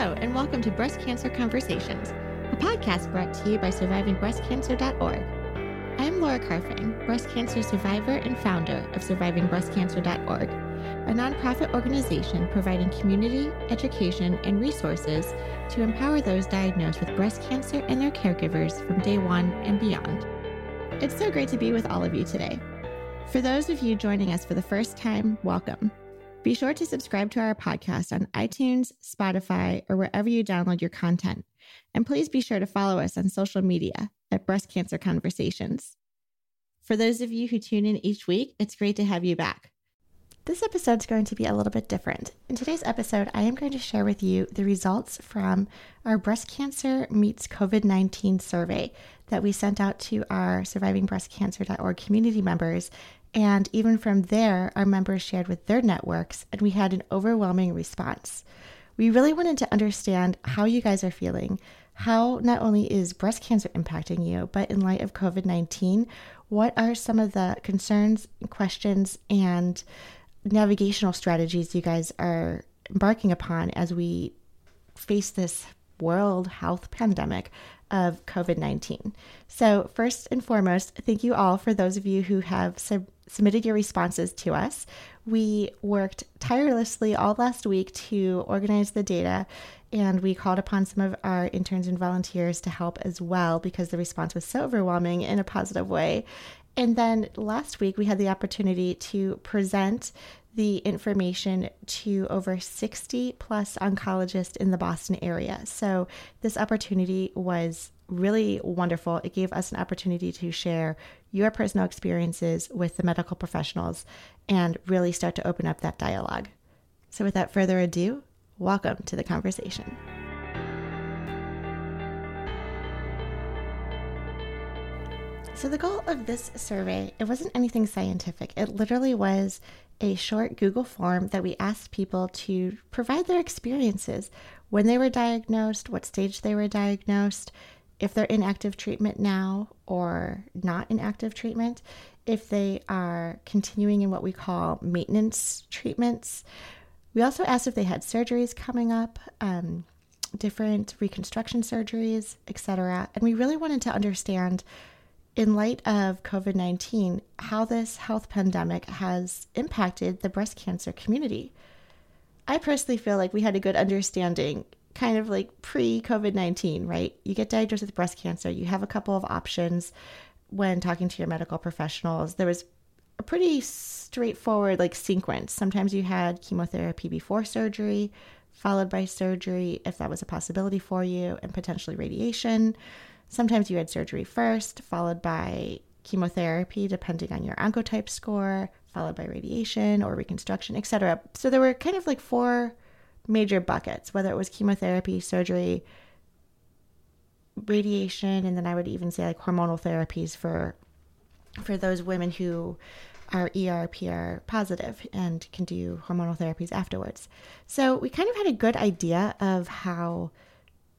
Hello, and welcome to Breast Cancer Conversations, a podcast brought to you by SurvivingBreastCancer.org. I am Laura Carfang, breast cancer survivor and founder of SurvivingBreastCancer.org, a nonprofit organization providing community, education, and resources to empower those diagnosed with breast cancer and their caregivers from day one and beyond. It's so great to be with all of you today. For those of you joining us for the first time, welcome. Be sure to subscribe to our podcast on iTunes, Spotify, or wherever you download your content. And please be sure to follow us on social media at Breast Cancer Conversations. For those of you who tune in each week, it's great to have you back. This episode is going to be a little bit different. In today's episode, I am going to share with you the results from our Breast Cancer Meets COVID 19 survey that we sent out to our survivingbreastcancer.org community members and even from there, our members shared with their networks, and we had an overwhelming response. We really wanted to understand how you guys are feeling, how not only is breast cancer impacting you, but in light of COVID 19, what are some of the concerns, questions, and navigational strategies you guys are embarking upon as we face this world health pandemic of COVID 19. So, first and foremost, thank you all for those of you who have sub- submitted your responses to us. We worked tirelessly all last week to organize the data, and we called upon some of our interns and volunteers to help as well because the response was so overwhelming in a positive way. And then last week, we had the opportunity to present the information to over 60 plus oncologists in the Boston area. So, this opportunity was really wonderful. It gave us an opportunity to share your personal experiences with the medical professionals and really start to open up that dialogue. So, without further ado, welcome to the conversation. So, the goal of this survey, it wasn't anything scientific. It literally was a short Google form that we asked people to provide their experiences when they were diagnosed, what stage they were diagnosed, if they're in active treatment now or not in active treatment, if they are continuing in what we call maintenance treatments. We also asked if they had surgeries coming up, um, different reconstruction surgeries, etc. And we really wanted to understand, in light of COVID 19, how this health pandemic has impacted the breast cancer community. I personally feel like we had a good understanding kind of like pre COVID 19, right? You get diagnosed with breast cancer, you have a couple of options when talking to your medical professionals. There was a pretty straightforward like sequence. Sometimes you had chemotherapy before surgery, followed by surgery if that was a possibility for you, and potentially radiation. Sometimes you had surgery first, followed by chemotherapy, depending on your oncotype score, followed by radiation or reconstruction, etc. So there were kind of like four major buckets, whether it was chemotherapy, surgery, radiation, and then I would even say like hormonal therapies for for those women who are ERPR positive and can do hormonal therapies afterwards. So we kind of had a good idea of how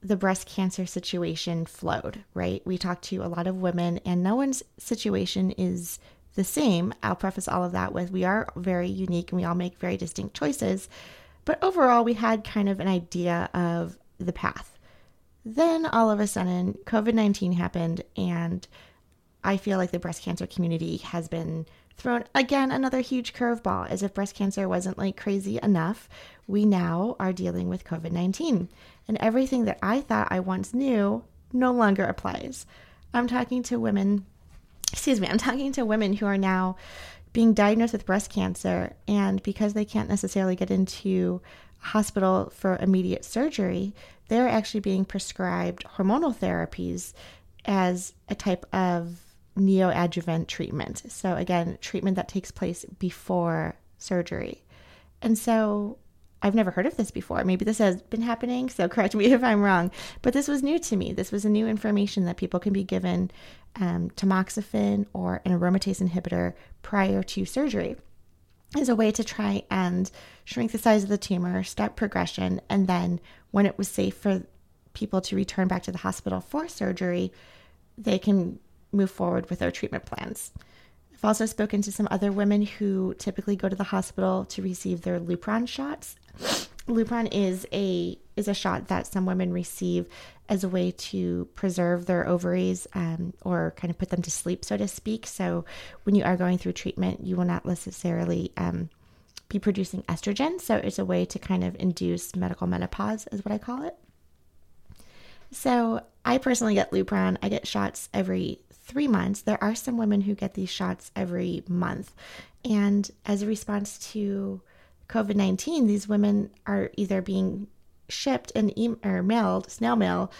the breast cancer situation flowed, right? We talked to a lot of women, and no one's situation is the same. I'll preface all of that with we are very unique and we all make very distinct choices. But overall, we had kind of an idea of the path. Then all of a sudden, COVID 19 happened, and I feel like the breast cancer community has been thrown again another huge curveball. As if breast cancer wasn't like crazy enough, we now are dealing with COVID 19. And everything that I thought I once knew no longer applies. I'm talking to women, excuse me, I'm talking to women who are now being diagnosed with breast cancer, and because they can't necessarily get into hospital for immediate surgery, they're actually being prescribed hormonal therapies as a type of neoadjuvant treatment. So, again, treatment that takes place before surgery. And so, I've never heard of this before. Maybe this has been happening, so correct me if I'm wrong. But this was new to me. This was a new information that people can be given um, tamoxifen or an aromatase inhibitor prior to surgery as a way to try and shrink the size of the tumor, stop progression, and then when it was safe for people to return back to the hospital for surgery, they can move forward with their treatment plans. I've also spoken to some other women who typically go to the hospital to receive their Lupron shots. Lupron is a is a shot that some women receive as a way to preserve their ovaries um, or kind of put them to sleep, so to speak. So when you are going through treatment, you will not necessarily um, be producing estrogen. So it's a way to kind of induce medical menopause, is what I call it. So I personally get Lupron. I get shots every three months. There are some women who get these shots every month. And as a response to COVID 19, these women are either being shipped and e- or mailed, snail mail,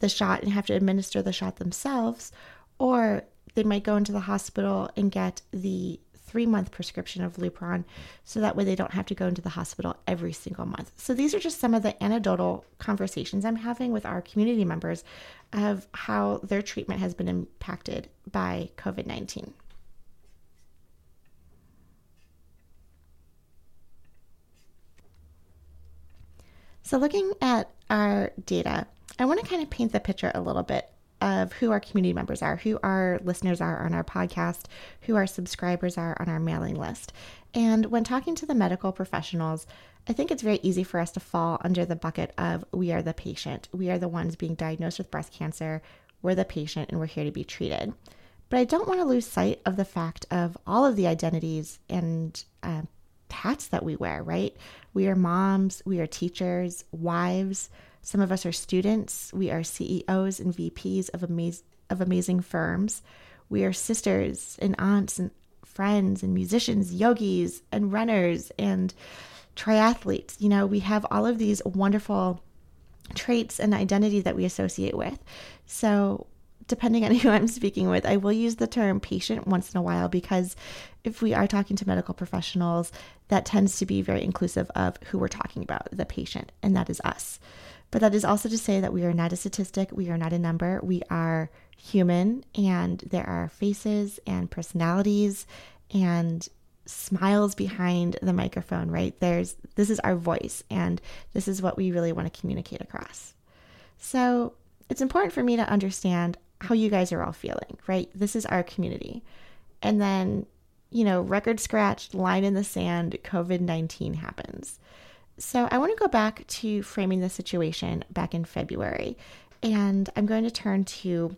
the shot and have to administer the shot themselves, or they might go into the hospital and get the three month prescription of Lupron so that way they don't have to go into the hospital every single month. So these are just some of the anecdotal conversations I'm having with our community members of how their treatment has been impacted by COVID 19. So, looking at our data, I want to kind of paint the picture a little bit of who our community members are, who our listeners are on our podcast, who our subscribers are on our mailing list. And when talking to the medical professionals, I think it's very easy for us to fall under the bucket of we are the patient. We are the ones being diagnosed with breast cancer. We're the patient and we're here to be treated. But I don't want to lose sight of the fact of all of the identities and uh, hats that we wear, right? We are moms, we are teachers, wives. Some of us are students. We are CEOs and VPs of, amaz- of amazing firms. We are sisters and aunts and friends and musicians, yogis and runners and triathletes. You know, we have all of these wonderful traits and identity that we associate with. So depending on who I'm speaking with, I will use the term patient once in a while because if we are talking to medical professionals, that tends to be very inclusive of who we're talking about, the patient, and that is us. But that is also to say that we are not a statistic, we are not a number, we are human, and there are faces and personalities and smiles behind the microphone, right? There's this is our voice, and this is what we really want to communicate across. So it's important for me to understand how you guys are all feeling, right? This is our community. And then, you know, record scratched, line in the sand, COVID 19 happens. So I want to go back to framing the situation back in February. And I'm going to turn to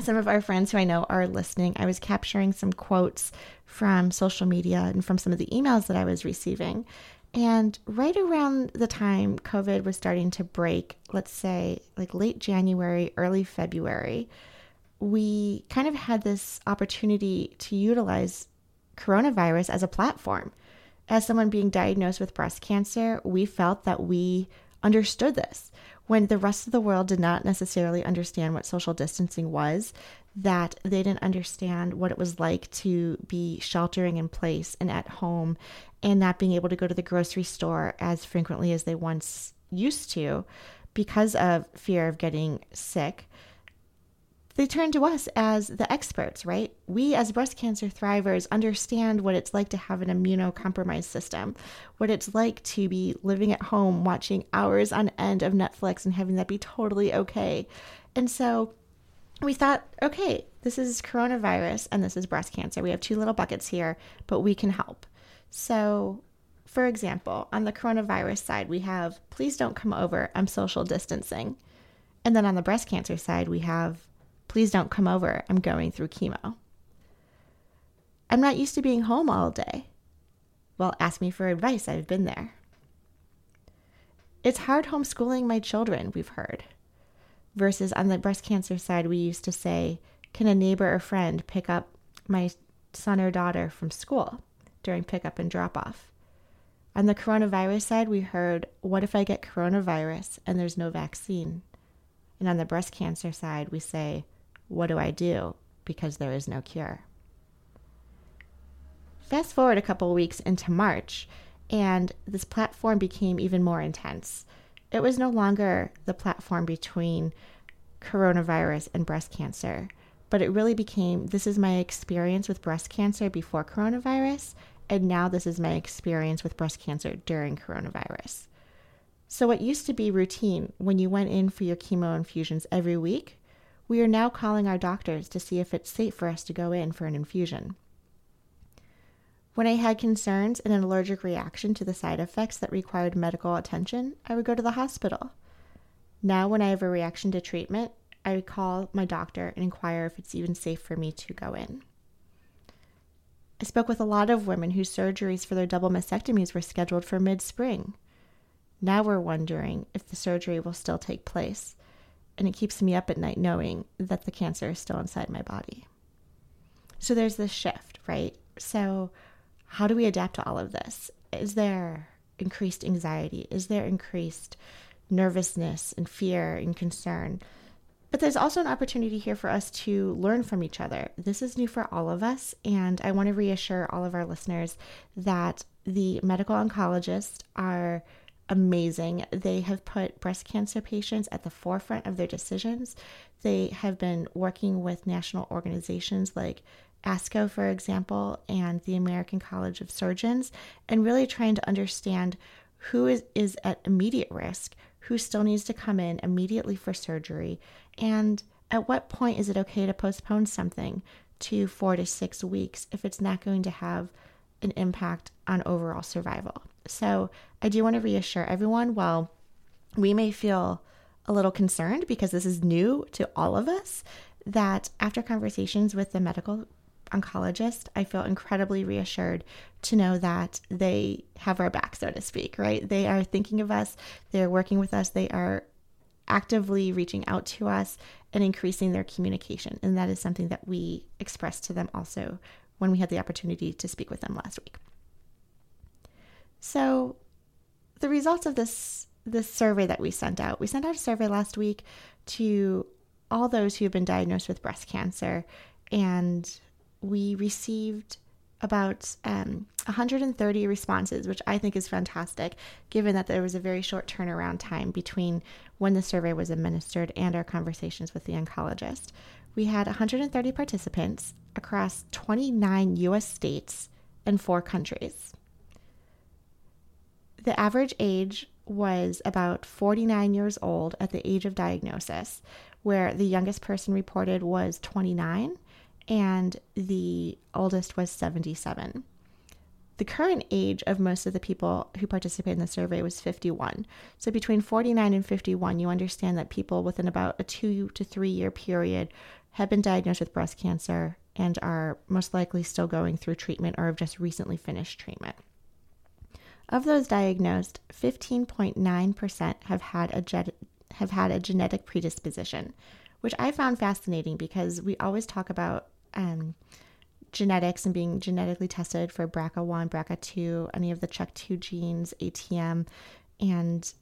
some of our friends who I know are listening. I was capturing some quotes from social media and from some of the emails that I was receiving. And right around the time COVID was starting to break, let's say like late January, early February, we kind of had this opportunity to utilize coronavirus as a platform. As someone being diagnosed with breast cancer, we felt that we understood this. When the rest of the world did not necessarily understand what social distancing was, that they didn't understand what it was like to be sheltering in place and at home and not being able to go to the grocery store as frequently as they once used to because of fear of getting sick they turn to us as the experts, right? We, as breast cancer thrivers, understand what it's like to have an immunocompromised system, what it's like to be living at home watching hours on end of Netflix and having that be totally okay. And so we thought, okay, this is coronavirus and this is breast cancer. We have two little buckets here, but we can help. So, for example, on the coronavirus side, we have please don't come over, I'm social distancing. And then on the breast cancer side, we have Please don't come over. I'm going through chemo. I'm not used to being home all day. Well, ask me for advice. I've been there. It's hard homeschooling my children, we've heard. Versus on the breast cancer side, we used to say, Can a neighbor or friend pick up my son or daughter from school during pickup and drop off? On the coronavirus side, we heard, What if I get coronavirus and there's no vaccine? And on the breast cancer side, we say, what do I do? Because there is no cure. Fast forward a couple weeks into March, and this platform became even more intense. It was no longer the platform between coronavirus and breast cancer, but it really became this is my experience with breast cancer before coronavirus, and now this is my experience with breast cancer during coronavirus. So, what used to be routine when you went in for your chemo infusions every week we are now calling our doctors to see if it's safe for us to go in for an infusion. When I had concerns and an allergic reaction to the side effects that required medical attention, I would go to the hospital. Now, when I have a reaction to treatment, I would call my doctor and inquire if it's even safe for me to go in. I spoke with a lot of women whose surgeries for their double mastectomies were scheduled for mid spring. Now we're wondering if the surgery will still take place, and it keeps me up at night knowing that the cancer is still inside my body. So there's this shift, right? So, how do we adapt to all of this? Is there increased anxiety? Is there increased nervousness and fear and concern? But there's also an opportunity here for us to learn from each other. This is new for all of us, and I want to reassure all of our listeners that the medical oncologists are amazing. They have put breast cancer patients at the forefront of their decisions. They have been working with national organizations like ASCO, for example, and the American College of Surgeons, and really trying to understand who is, is at immediate risk, who still needs to come in immediately for surgery, and at what point is it okay to postpone something to four to six weeks if it's not going to have an impact on overall survival? So, I do want to reassure everyone while we may feel a little concerned because this is new to all of us, that after conversations with the medical oncologist, I feel incredibly reassured to know that they have our back, so to speak, right? They are thinking of us, they're working with us, they are actively reaching out to us and increasing their communication. And that is something that we express to them also when we had the opportunity to speak with them last week. So, the results of this this survey that we sent out, we sent out a survey last week to all those who have been diagnosed with breast cancer and we received about um, 130 responses, which I think is fantastic, given that there was a very short turnaround time between when the survey was administered and our conversations with the oncologist. We had 130 participants across 29 US states and four countries. The average age was about 49 years old at the age of diagnosis, where the youngest person reported was 29 and the oldest was 77. The current age of most of the people who participated in the survey was 51. So between 49 and 51, you understand that people within about a two to three year period have been diagnosed with breast cancer and are most likely still going through treatment or have just recently finished treatment. Of those diagnosed, 15.9% have had a ge- have had a genetic predisposition, which I found fascinating because we always talk about um, genetics and being genetically tested for BRCA1, BRCA2, any of the CHEK2 genes, ATM. And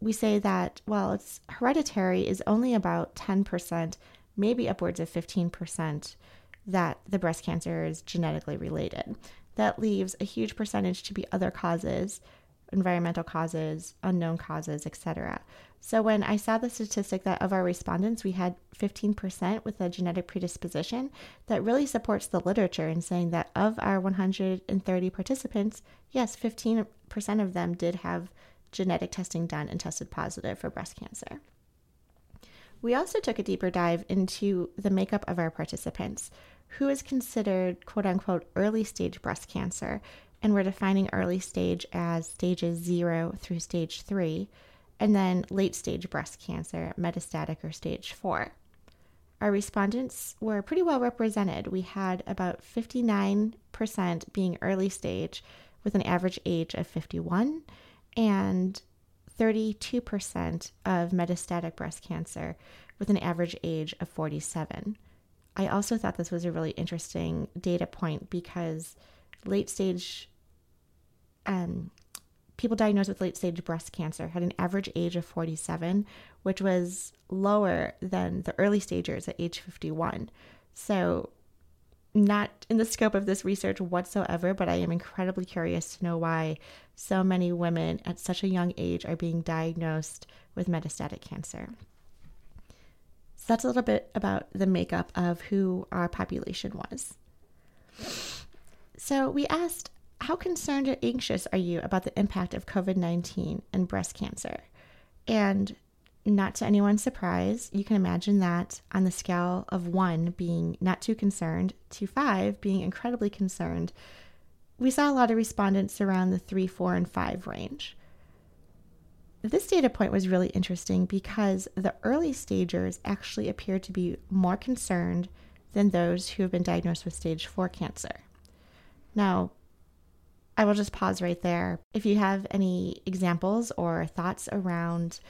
we say that, well, it's hereditary is only about 10%, maybe upwards of 15% that the breast cancer is genetically related. That leaves a huge percentage to be other causes, environmental causes, unknown causes, etc. So when I saw the statistic that of our respondents, we had 15% with a genetic predisposition, that really supports the literature in saying that of our 130 participants, yes, 15% of them did have genetic testing done and tested positive for breast cancer. We also took a deeper dive into the makeup of our participants, who is considered quote unquote early stage breast cancer, and we're defining early stage as stages zero through stage three and then late stage breast cancer, metastatic or stage four. Our respondents were pretty well represented. We had about 59% being early stage with an average age of 51 and 32% of metastatic breast cancer with an average age of 47. I also thought this was a really interesting data point because late stage um, people diagnosed with late stage breast cancer had an average age of 47, which was lower than the early stagers at age 51. So, not in the scope of this research whatsoever, but I am incredibly curious to know why so many women at such a young age are being diagnosed with metastatic cancer. So, that's a little bit about the makeup of who our population was. So, we asked how concerned or anxious are you about the impact of COVID 19 and breast cancer? And not to anyone's surprise, you can imagine that on the scale of one being not too concerned to five being incredibly concerned, we saw a lot of respondents around the three, four, and five range. This data point was really interesting because the early stagers actually appear to be more concerned than those who have been diagnosed with stage four cancer. Now, I will just pause right there. If you have any examples or thoughts around,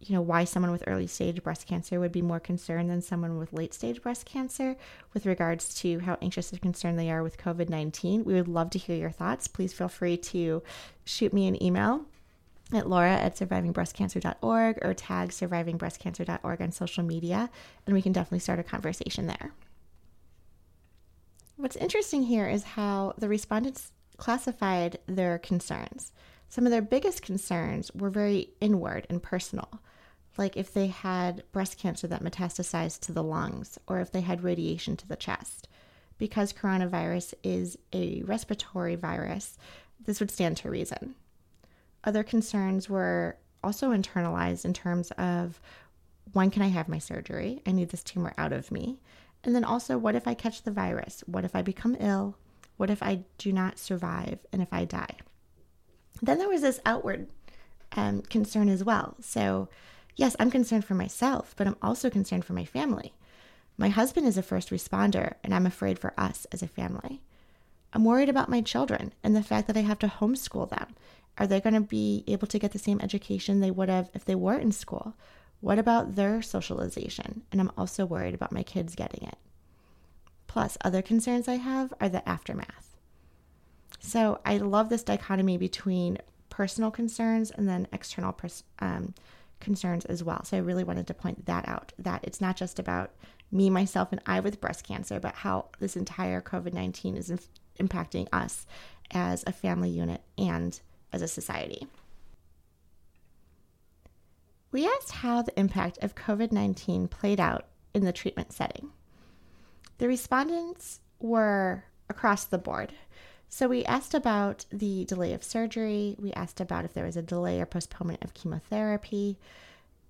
you know, why someone with early stage breast cancer would be more concerned than someone with late stage breast cancer with regards to how anxious and concerned they are with COVID 19, we would love to hear your thoughts. Please feel free to shoot me an email at laura at survivingbreastcancer.org or tag survivingbreastcancer.org on social media, and we can definitely start a conversation there. What's interesting here is how the respondents classified their concerns. Some of their biggest concerns were very inward and personal, like if they had breast cancer that metastasized to the lungs or if they had radiation to the chest. Because coronavirus is a respiratory virus, this would stand to reason. Other concerns were also internalized in terms of when can I have my surgery? I need this tumor out of me. And then also, what if I catch the virus? What if I become ill? What if I do not survive and if I die? Then there was this outward um, concern as well. So, yes, I'm concerned for myself, but I'm also concerned for my family. My husband is a first responder, and I'm afraid for us as a family. I'm worried about my children and the fact that I have to homeschool them are they going to be able to get the same education they would have if they were in school? What about their socialization? And I'm also worried about my kids getting it. Plus, other concerns I have are the aftermath. So I love this dichotomy between personal concerns and then external pers- um, concerns as well. So I really wanted to point that out that it's not just about me, myself, and I with breast cancer, but how this entire COVID 19 is impacting us as a family unit and as a society. We asked how the impact of COVID 19 played out in the treatment setting. The respondents were across the board. So we asked about the delay of surgery, we asked about if there was a delay or postponement of chemotherapy,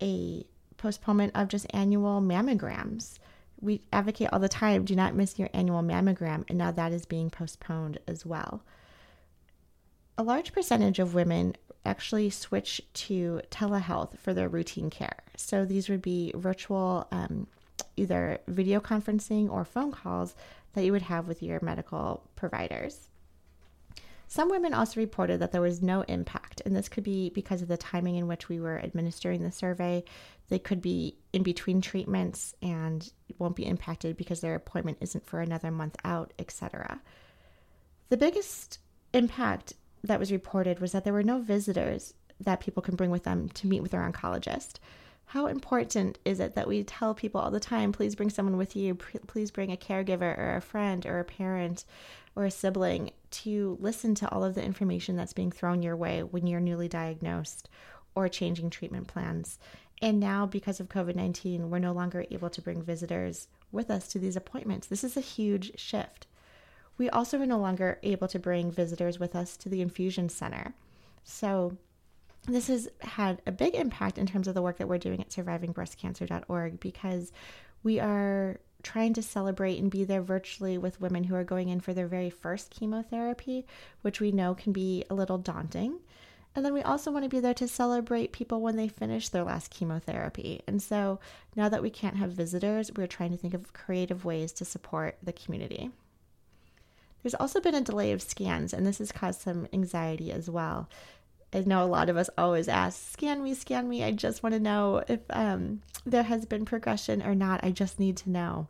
a postponement of just annual mammograms. We advocate all the time do not miss your annual mammogram, and now that is being postponed as well a large percentage of women actually switch to telehealth for their routine care. So these would be virtual, um, either video conferencing or phone calls that you would have with your medical providers. Some women also reported that there was no impact, and this could be because of the timing in which we were administering the survey. They could be in between treatments and won't be impacted because their appointment isn't for another month out, etc. The biggest impact that was reported was that there were no visitors that people can bring with them to meet with their oncologist. How important is it that we tell people all the time, please bring someone with you, please bring a caregiver or a friend or a parent or a sibling to listen to all of the information that's being thrown your way when you're newly diagnosed or changing treatment plans. And now, because of COVID 19, we're no longer able to bring visitors with us to these appointments. This is a huge shift. We also are no longer able to bring visitors with us to the infusion center. So, this has had a big impact in terms of the work that we're doing at survivingbreastcancer.org because we are trying to celebrate and be there virtually with women who are going in for their very first chemotherapy, which we know can be a little daunting. And then we also want to be there to celebrate people when they finish their last chemotherapy. And so now that we can't have visitors, we're trying to think of creative ways to support the community. There's also been a delay of scans, and this has caused some anxiety as well. I know a lot of us always ask, scan me, scan me. I just want to know if um, there has been progression or not. I just need to know.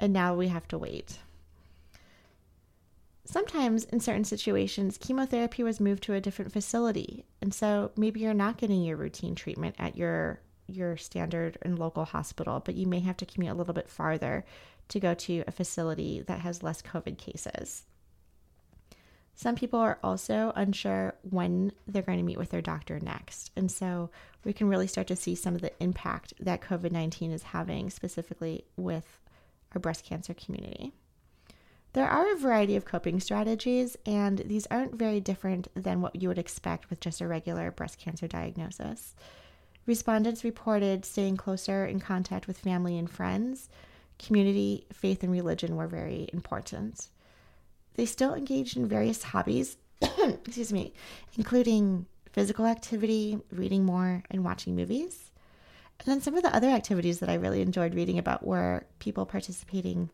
And now we have to wait. Sometimes, in certain situations, chemotherapy was moved to a different facility. And so maybe you're not getting your routine treatment at your your standard and local hospital, but you may have to commute a little bit farther to go to a facility that has less COVID cases. Some people are also unsure when they're going to meet with their doctor next. And so we can really start to see some of the impact that COVID 19 is having specifically with our breast cancer community. There are a variety of coping strategies, and these aren't very different than what you would expect with just a regular breast cancer diagnosis. Respondents reported staying closer in contact with family and friends, community, faith, and religion were very important. They still engaged in various hobbies, excuse me, including physical activity, reading more, and watching movies. And then some of the other activities that I really enjoyed reading about were people participating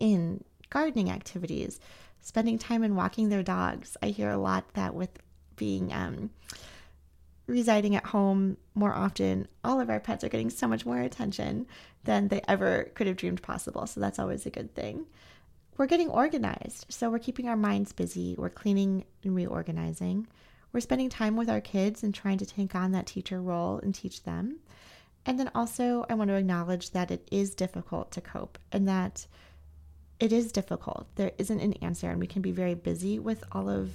in gardening activities, spending time and walking their dogs. I hear a lot that with being um, residing at home more often, all of our pets are getting so much more attention than they ever could have dreamed possible. So that's always a good thing. We're getting organized. So we're keeping our minds busy. We're cleaning and reorganizing. We're spending time with our kids and trying to take on that teacher role and teach them. And then also, I want to acknowledge that it is difficult to cope and that it is difficult. There isn't an answer, and we can be very busy with all of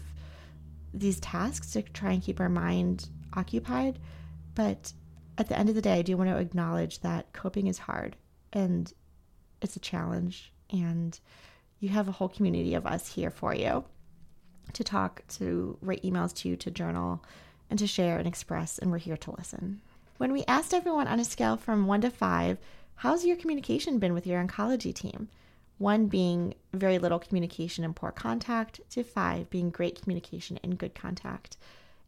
these tasks to try and keep our mind occupied. But at the end of the day, I do want to acknowledge that coping is hard and it's a challenge. And you have a whole community of us here for you to talk, to write emails to you, to journal, and to share and express. And we're here to listen. When we asked everyone on a scale from one to five, how's your communication been with your oncology team? One being very little communication and poor contact, to five being great communication and good contact.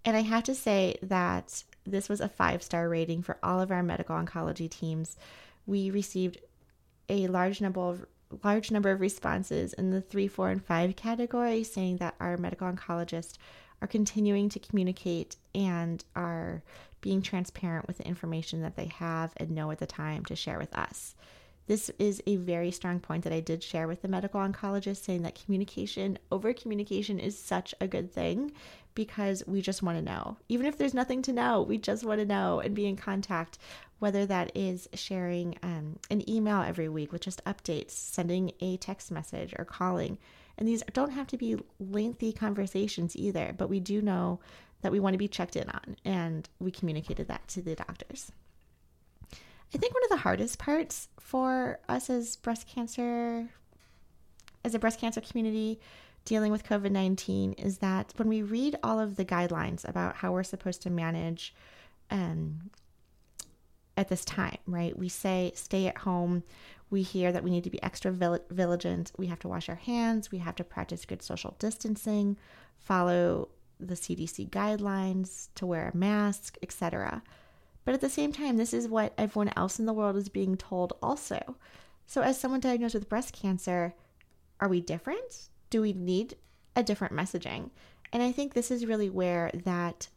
And I have to say that this was a five star rating for all of our medical oncology teams. We received a large number of large number of responses in the three, four, and five category saying that our medical oncologists are continuing to communicate and are being transparent with the information that they have and know at the time to share with us. This is a very strong point that I did share with the medical oncologist, saying that communication, over communication, is such a good thing because we just want to know. Even if there's nothing to know, we just want to know and be in contact, whether that is sharing um, an email every week with just updates, sending a text message, or calling. And these don't have to be lengthy conversations either, but we do know that we want to be checked in on, and we communicated that to the doctors. I think one of the hardest parts for us as breast cancer, as a breast cancer community dealing with COVID 19, is that when we read all of the guidelines about how we're supposed to manage um, at this time, right? We say stay at home. We hear that we need to be extra vigilant. We have to wash our hands. We have to practice good social distancing, follow the CDC guidelines to wear a mask, etc. But at the same time, this is what everyone else in the world is being told also. So, as someone diagnosed with breast cancer, are we different? Do we need a different messaging? And I think this is really where that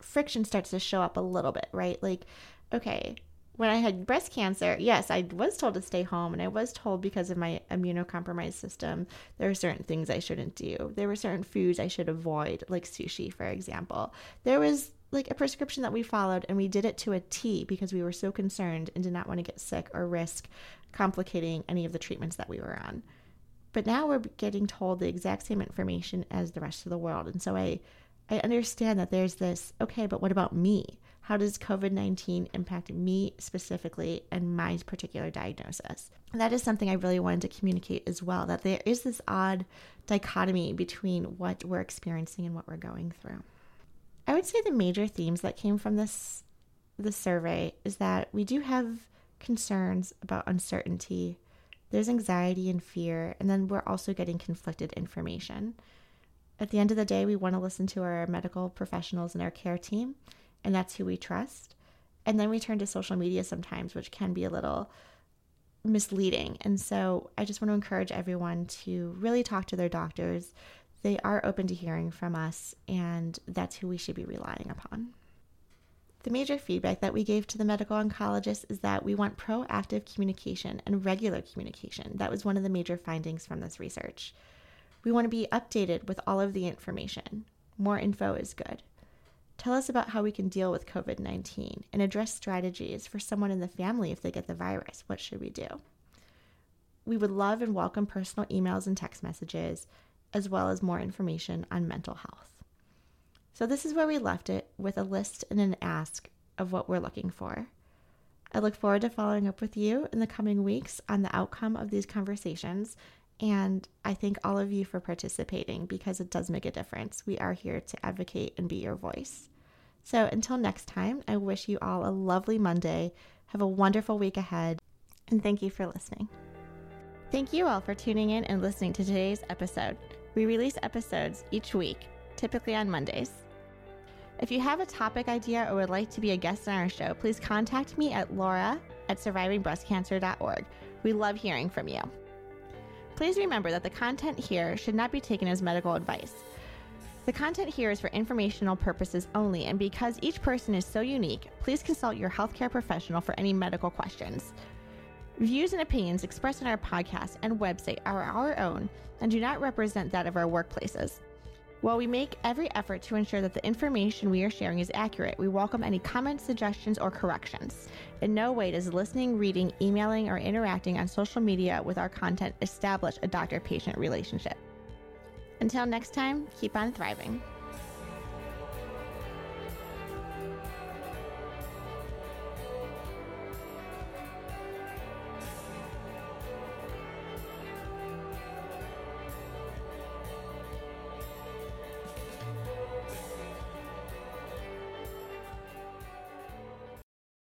friction starts to show up a little bit, right? Like, okay, when I had breast cancer, yes, I was told to stay home, and I was told because of my immunocompromised system, there are certain things I shouldn't do. There were certain foods I should avoid, like sushi, for example. There was like a prescription that we followed and we did it to a T because we were so concerned and did not want to get sick or risk complicating any of the treatments that we were on. But now we're getting told the exact same information as the rest of the world. And so I I understand that there's this, okay, but what about me? How does COVID 19 impact me specifically and my particular diagnosis? And that is something I really wanted to communicate as well that there is this odd dichotomy between what we're experiencing and what we're going through. I would say the major themes that came from this the survey is that we do have concerns about uncertainty. There's anxiety and fear, and then we're also getting conflicted information. At the end of the day, we want to listen to our medical professionals and our care team, and that's who we trust. And then we turn to social media sometimes, which can be a little misleading. And so I just want to encourage everyone to really talk to their doctors, they are open to hearing from us, and that's who we should be relying upon. The major feedback that we gave to the medical oncologist is that we want proactive communication and regular communication. That was one of the major findings from this research. We want to be updated with all of the information. More info is good. Tell us about how we can deal with COVID 19 and address strategies for someone in the family if they get the virus. What should we do? We would love and welcome personal emails and text messages as well as more information on mental health. So, this is where we left it with a list and an ask of what we're looking for. I look forward to following up with you in the coming weeks on the outcome of these conversations. And I thank all of you for participating because it does make a difference. We are here to advocate and be your voice. So until next time, I wish you all a lovely Monday. Have a wonderful week ahead. And thank you for listening. Thank you all for tuning in and listening to today's episode. We release episodes each week, typically on Mondays. If you have a topic idea or would like to be a guest on our show, please contact me at laura at survivingbreastcancer.org. We love hearing from you. Please remember that the content here should not be taken as medical advice. The content here is for informational purposes only, and because each person is so unique, please consult your healthcare professional for any medical questions. Views and opinions expressed in our podcast and website are our own and do not represent that of our workplaces. While we make every effort to ensure that the information we are sharing is accurate, we welcome any comments, suggestions, or corrections. In no way does listening, reading, emailing, or interacting on social media with our content establish a doctor patient relationship. Until next time, keep on thriving.